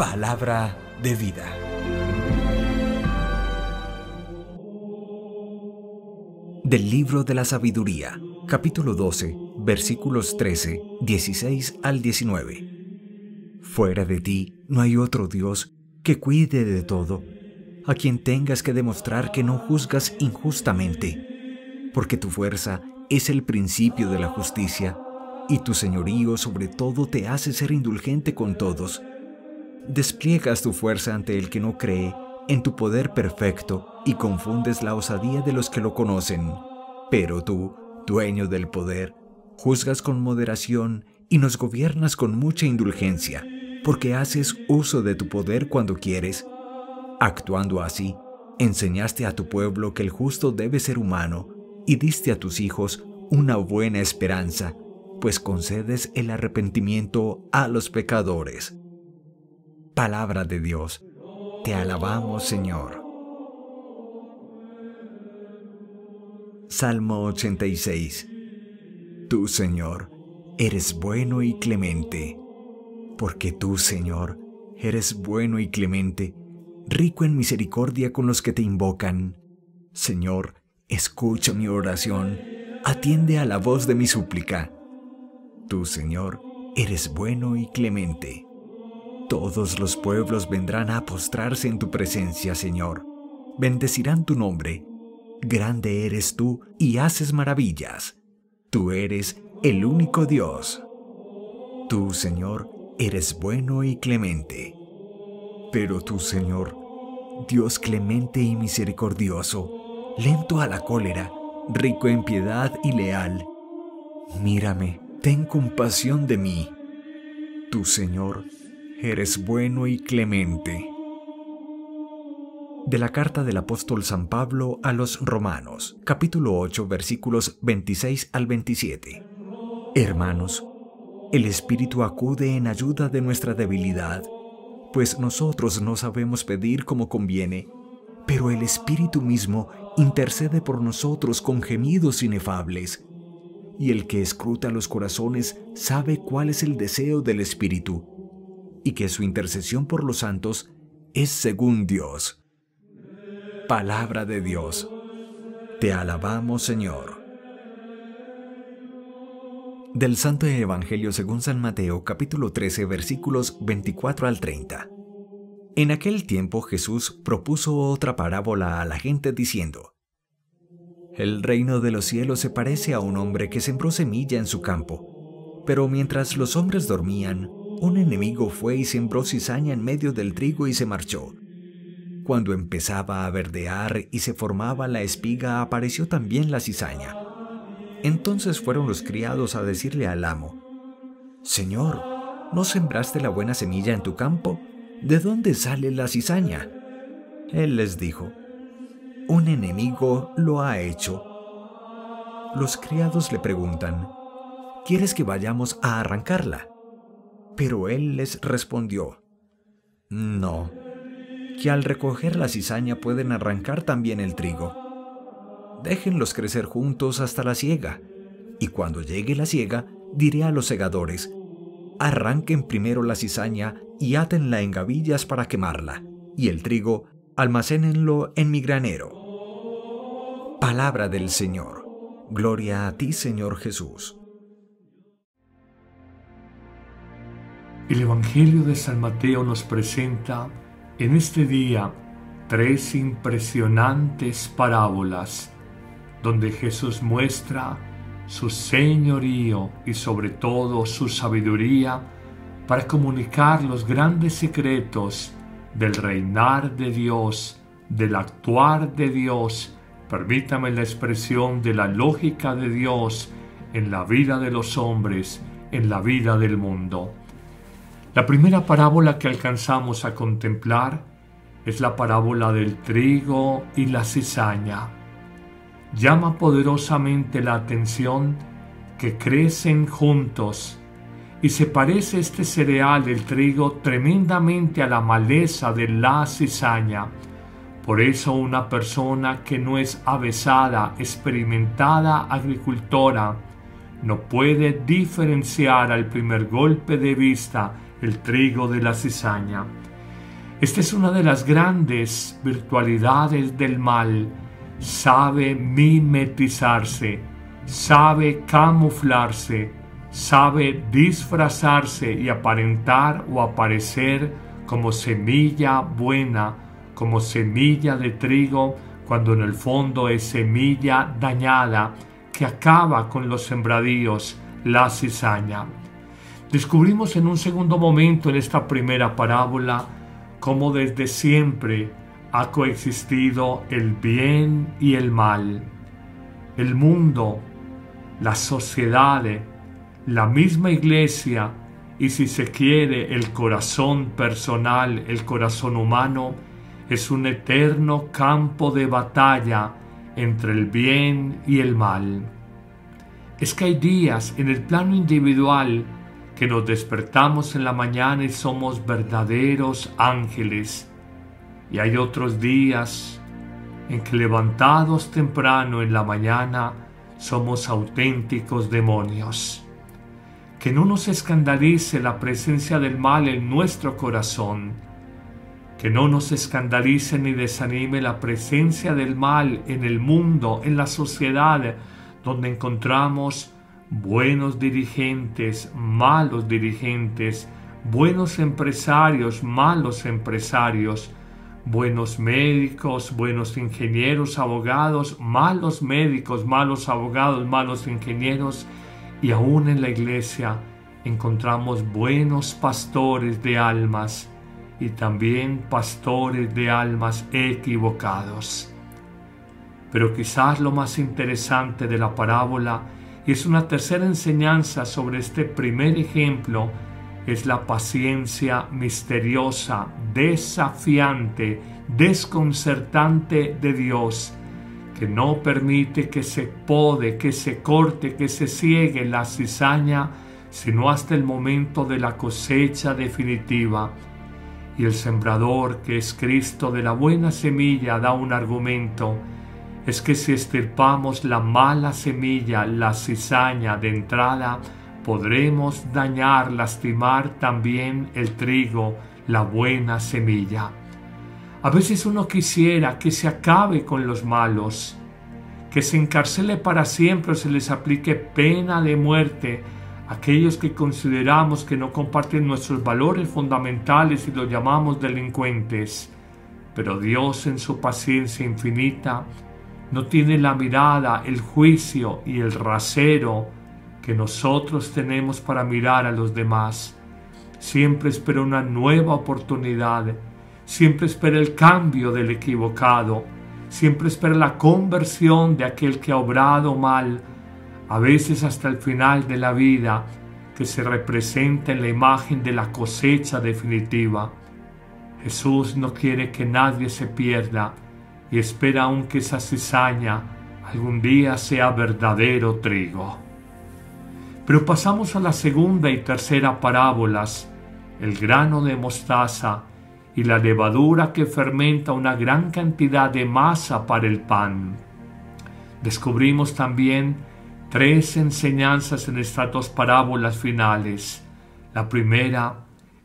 Palabra de vida. Del libro de la sabiduría, capítulo 12, versículos 13, 16 al 19. Fuera de ti no hay otro Dios que cuide de todo, a quien tengas que demostrar que no juzgas injustamente, porque tu fuerza es el principio de la justicia, y tu señorío sobre todo te hace ser indulgente con todos. Despliegas tu fuerza ante el que no cree en tu poder perfecto y confundes la osadía de los que lo conocen. Pero tú, dueño del poder, juzgas con moderación y nos gobiernas con mucha indulgencia, porque haces uso de tu poder cuando quieres. Actuando así, enseñaste a tu pueblo que el justo debe ser humano y diste a tus hijos una buena esperanza, pues concedes el arrepentimiento a los pecadores. Palabra de Dios, te alabamos Señor. Salmo 86 Tú, Señor, eres bueno y clemente, porque tú, Señor, eres bueno y clemente, rico en misericordia con los que te invocan. Señor, escucha mi oración, atiende a la voz de mi súplica. Tú, Señor, eres bueno y clemente. Todos los pueblos vendrán a postrarse en tu presencia, Señor. Bendecirán tu nombre. Grande eres tú y haces maravillas. Tú eres el único Dios. Tú, Señor, eres bueno y clemente. Pero tú, Señor, Dios clemente y misericordioso, lento a la cólera, rico en piedad y leal. Mírame, ten compasión de mí. Tú, Señor, eres bueno y clemente. De la carta del apóstol San Pablo a los Romanos, capítulo 8, versículos 26 al 27. Hermanos, el Espíritu acude en ayuda de nuestra debilidad, pues nosotros no sabemos pedir como conviene pero el Espíritu mismo intercede por nosotros con gemidos inefables. Y el que escruta los corazones sabe cuál es el deseo del Espíritu, y que su intercesión por los santos es según Dios. Palabra de Dios. Te alabamos, Señor. Del Santo Evangelio según San Mateo capítulo 13 versículos 24 al 30. En aquel tiempo Jesús propuso otra parábola a la gente diciendo, El reino de los cielos se parece a un hombre que sembró semilla en su campo, pero mientras los hombres dormían, un enemigo fue y sembró cizaña en medio del trigo y se marchó. Cuando empezaba a verdear y se formaba la espiga, apareció también la cizaña. Entonces fueron los criados a decirle al amo, Señor, ¿no sembraste la buena semilla en tu campo? ¿de dónde sale la cizaña? Él les dijo, un enemigo lo ha hecho. Los criados le preguntan, ¿quieres que vayamos a arrancarla? Pero él les respondió, no, que al recoger la cizaña pueden arrancar también el trigo. Déjenlos crecer juntos hasta la siega, y cuando llegue la siega, diré a los segadores, arranquen primero la cizaña y átenla en gavillas para quemarla, y el trigo almacénenlo en mi granero. Palabra del Señor. Gloria a ti, Señor Jesús. El Evangelio de San Mateo nos presenta en este día tres impresionantes parábolas donde Jesús muestra su señorío y sobre todo su sabiduría para comunicar los grandes secretos del reinar de Dios, del actuar de Dios, permítame la expresión de la lógica de Dios en la vida de los hombres, en la vida del mundo. La primera parábola que alcanzamos a contemplar es la parábola del trigo y la cizaña llama poderosamente la atención que crecen juntos y se parece este cereal, el trigo, tremendamente a la maleza de la cizaña. Por eso una persona que no es avesada, experimentada agricultora, no puede diferenciar al primer golpe de vista el trigo de la cizaña. Esta es una de las grandes virtualidades del mal. Sabe mimetizarse, sabe camuflarse, sabe disfrazarse y aparentar o aparecer como semilla buena, como semilla de trigo, cuando en el fondo es semilla dañada que acaba con los sembradíos, la cizaña. Descubrimos en un segundo momento en esta primera parábola cómo desde siempre ha coexistido el bien y el mal. El mundo, la sociedad, la misma iglesia y si se quiere el corazón personal, el corazón humano, es un eterno campo de batalla entre el bien y el mal. Es que hay días en el plano individual que nos despertamos en la mañana y somos verdaderos ángeles. Y hay otros días en que levantados temprano en la mañana somos auténticos demonios. Que no nos escandalice la presencia del mal en nuestro corazón. Que no nos escandalice ni desanime la presencia del mal en el mundo, en la sociedad, donde encontramos buenos dirigentes, malos dirigentes, buenos empresarios, malos empresarios, buenos médicos, buenos ingenieros, abogados, malos médicos, malos abogados, malos ingenieros, y aún en la iglesia encontramos buenos pastores de almas y también pastores de almas equivocados. Pero quizás lo más interesante de la parábola es una tercera enseñanza sobre este primer ejemplo, es la paciencia misteriosa, desafiante, desconcertante de Dios, que no permite que se pode, que se corte, que se ciegue la cizaña, sino hasta el momento de la cosecha definitiva. Y el sembrador, que es Cristo de la buena semilla, da un argumento, es que si estirpamos la mala semilla, la cizaña de entrada, podremos dañar, lastimar también el trigo, la buena semilla. A veces uno quisiera que se acabe con los malos, que se encarcele para siempre o se les aplique pena de muerte a aquellos que consideramos que no comparten nuestros valores fundamentales y los llamamos delincuentes. Pero Dios en su paciencia infinita no tiene la mirada, el juicio y el rasero que nosotros tenemos para mirar a los demás. Siempre espera una nueva oportunidad, siempre espera el cambio del equivocado, siempre espera la conversión de aquel que ha obrado mal, a veces hasta el final de la vida, que se representa en la imagen de la cosecha definitiva. Jesús no quiere que nadie se pierda, y espera aún que esa cizaña algún día sea verdadero trigo. Pero pasamos a la segunda y tercera parábolas, el grano de mostaza y la levadura que fermenta una gran cantidad de masa para el pan. Descubrimos también tres enseñanzas en estas dos parábolas finales. La primera,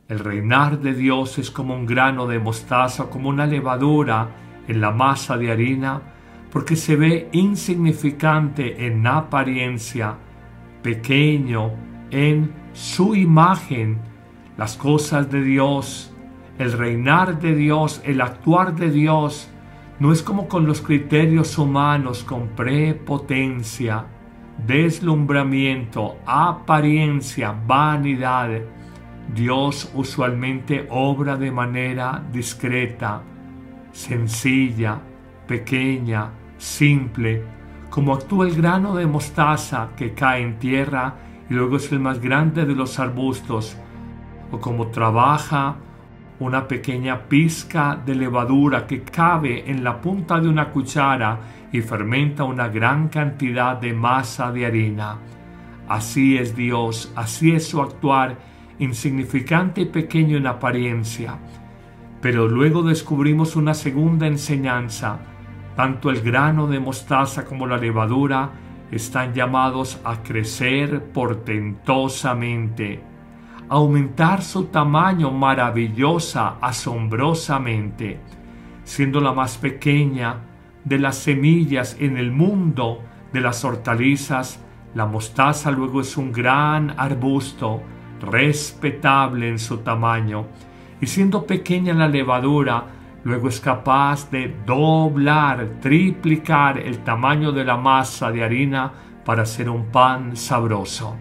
el reinar de Dios es como un grano de mostaza, como una levadura en la masa de harina porque se ve insignificante en apariencia, pequeño en su imagen, las cosas de Dios, el reinar de Dios, el actuar de Dios, no es como con los criterios humanos, con prepotencia, deslumbramiento, apariencia, vanidad. Dios usualmente obra de manera discreta, sencilla, pequeña, simple, como actúa el grano de mostaza que cae en tierra y luego es el más grande de los arbustos, o como trabaja una pequeña pizca de levadura que cabe en la punta de una cuchara y fermenta una gran cantidad de masa de harina. Así es Dios, así es su actuar, insignificante y pequeño en apariencia, pero luego descubrimos una segunda enseñanza. Tanto el grano de mostaza como la levadura están llamados a crecer portentosamente, aumentar su tamaño maravillosa, asombrosamente, siendo la más pequeña de las semillas en el mundo de las hortalizas, la mostaza luego es un gran arbusto, respetable en su tamaño, y siendo pequeña la levadura, luego es capaz de doblar, triplicar el tamaño de la masa de harina para hacer un pan sabroso.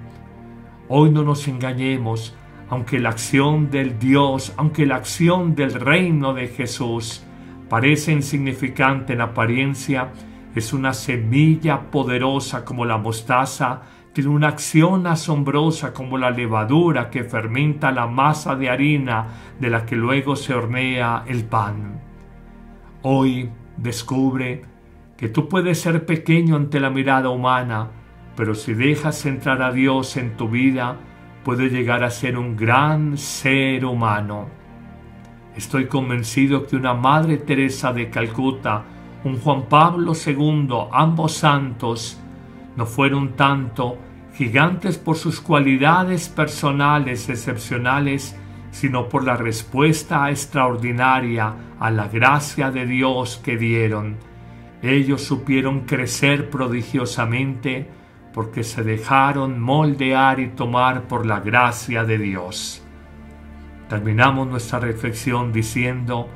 Hoy no nos engañemos, aunque la acción del Dios, aunque la acción del reino de Jesús parece insignificante en apariencia, es una semilla poderosa como la mostaza, tiene una acción asombrosa como la levadura que fermenta la masa de harina de la que luego se hornea el pan. Hoy descubre que tú puedes ser pequeño ante la mirada humana, pero si dejas entrar a Dios en tu vida, puede llegar a ser un gran ser humano. Estoy convencido que una Madre Teresa de Calcuta, un Juan Pablo II, ambos santos, no fueron tanto gigantes por sus cualidades personales excepcionales, sino por la respuesta extraordinaria a la gracia de Dios que dieron. Ellos supieron crecer prodigiosamente porque se dejaron moldear y tomar por la gracia de Dios. Terminamos nuestra reflexión diciendo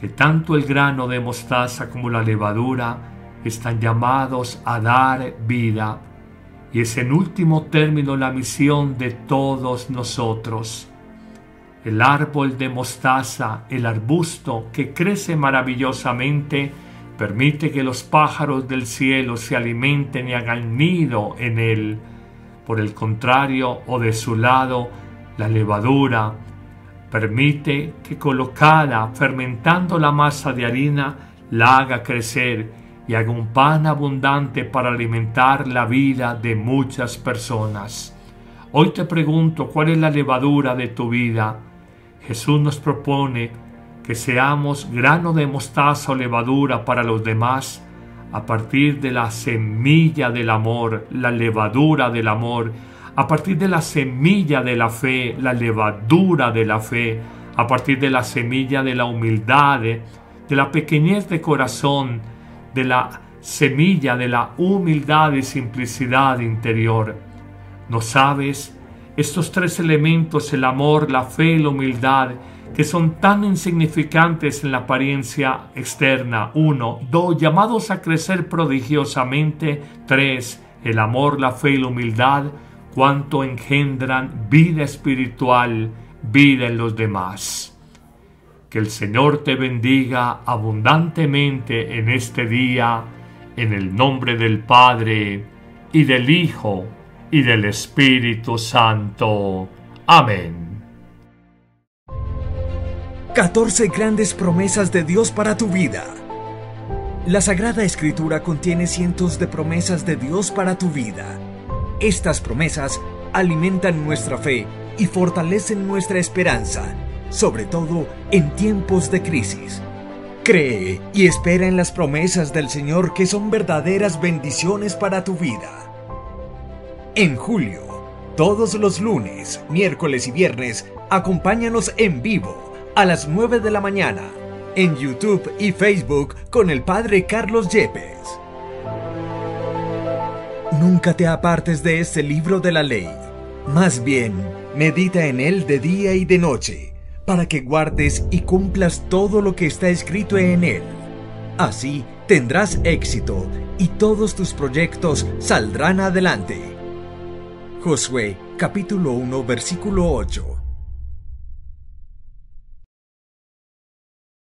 que tanto el grano de mostaza como la levadura están llamados a dar vida y es en último término la misión de todos nosotros. El árbol de mostaza, el arbusto que crece maravillosamente, permite que los pájaros del cielo se alimenten y hagan nido en él. Por el contrario, o de su lado, la levadura permite que colocada, fermentando la masa de harina, la haga crecer y haga un pan abundante para alimentar la vida de muchas personas. Hoy te pregunto, ¿cuál es la levadura de tu vida? Jesús nos propone que seamos grano de mostaza o levadura para los demás a partir de la semilla del amor, la levadura del amor, a partir de la semilla de la fe, la levadura de la fe, a partir de la semilla de la humildad, de la pequeñez de corazón, de la semilla de la humildad y simplicidad interior. ¿No sabes? Estos tres elementos, el amor, la fe y la humildad, que son tan insignificantes en la apariencia externa. Uno. Dos. Llamados a crecer prodigiosamente. Tres. El amor, la fe y la humildad, cuanto engendran vida espiritual, vida en los demás. Que el Señor te bendiga abundantemente en este día, en el nombre del Padre, y del Hijo, y del Espíritu Santo. Amén. 14 grandes promesas de Dios para tu vida. La Sagrada Escritura contiene cientos de promesas de Dios para tu vida. Estas promesas alimentan nuestra fe y fortalecen nuestra esperanza sobre todo en tiempos de crisis. Cree y espera en las promesas del Señor que son verdaderas bendiciones para tu vida. En julio, todos los lunes, miércoles y viernes, acompáñanos en vivo a las 9 de la mañana en YouTube y Facebook con el Padre Carlos Yepes. Nunca te apartes de este libro de la ley. Más bien, medita en él de día y de noche para que guardes y cumplas todo lo que está escrito en él. Así tendrás éxito y todos tus proyectos saldrán adelante. Josué capítulo 1 versículo 8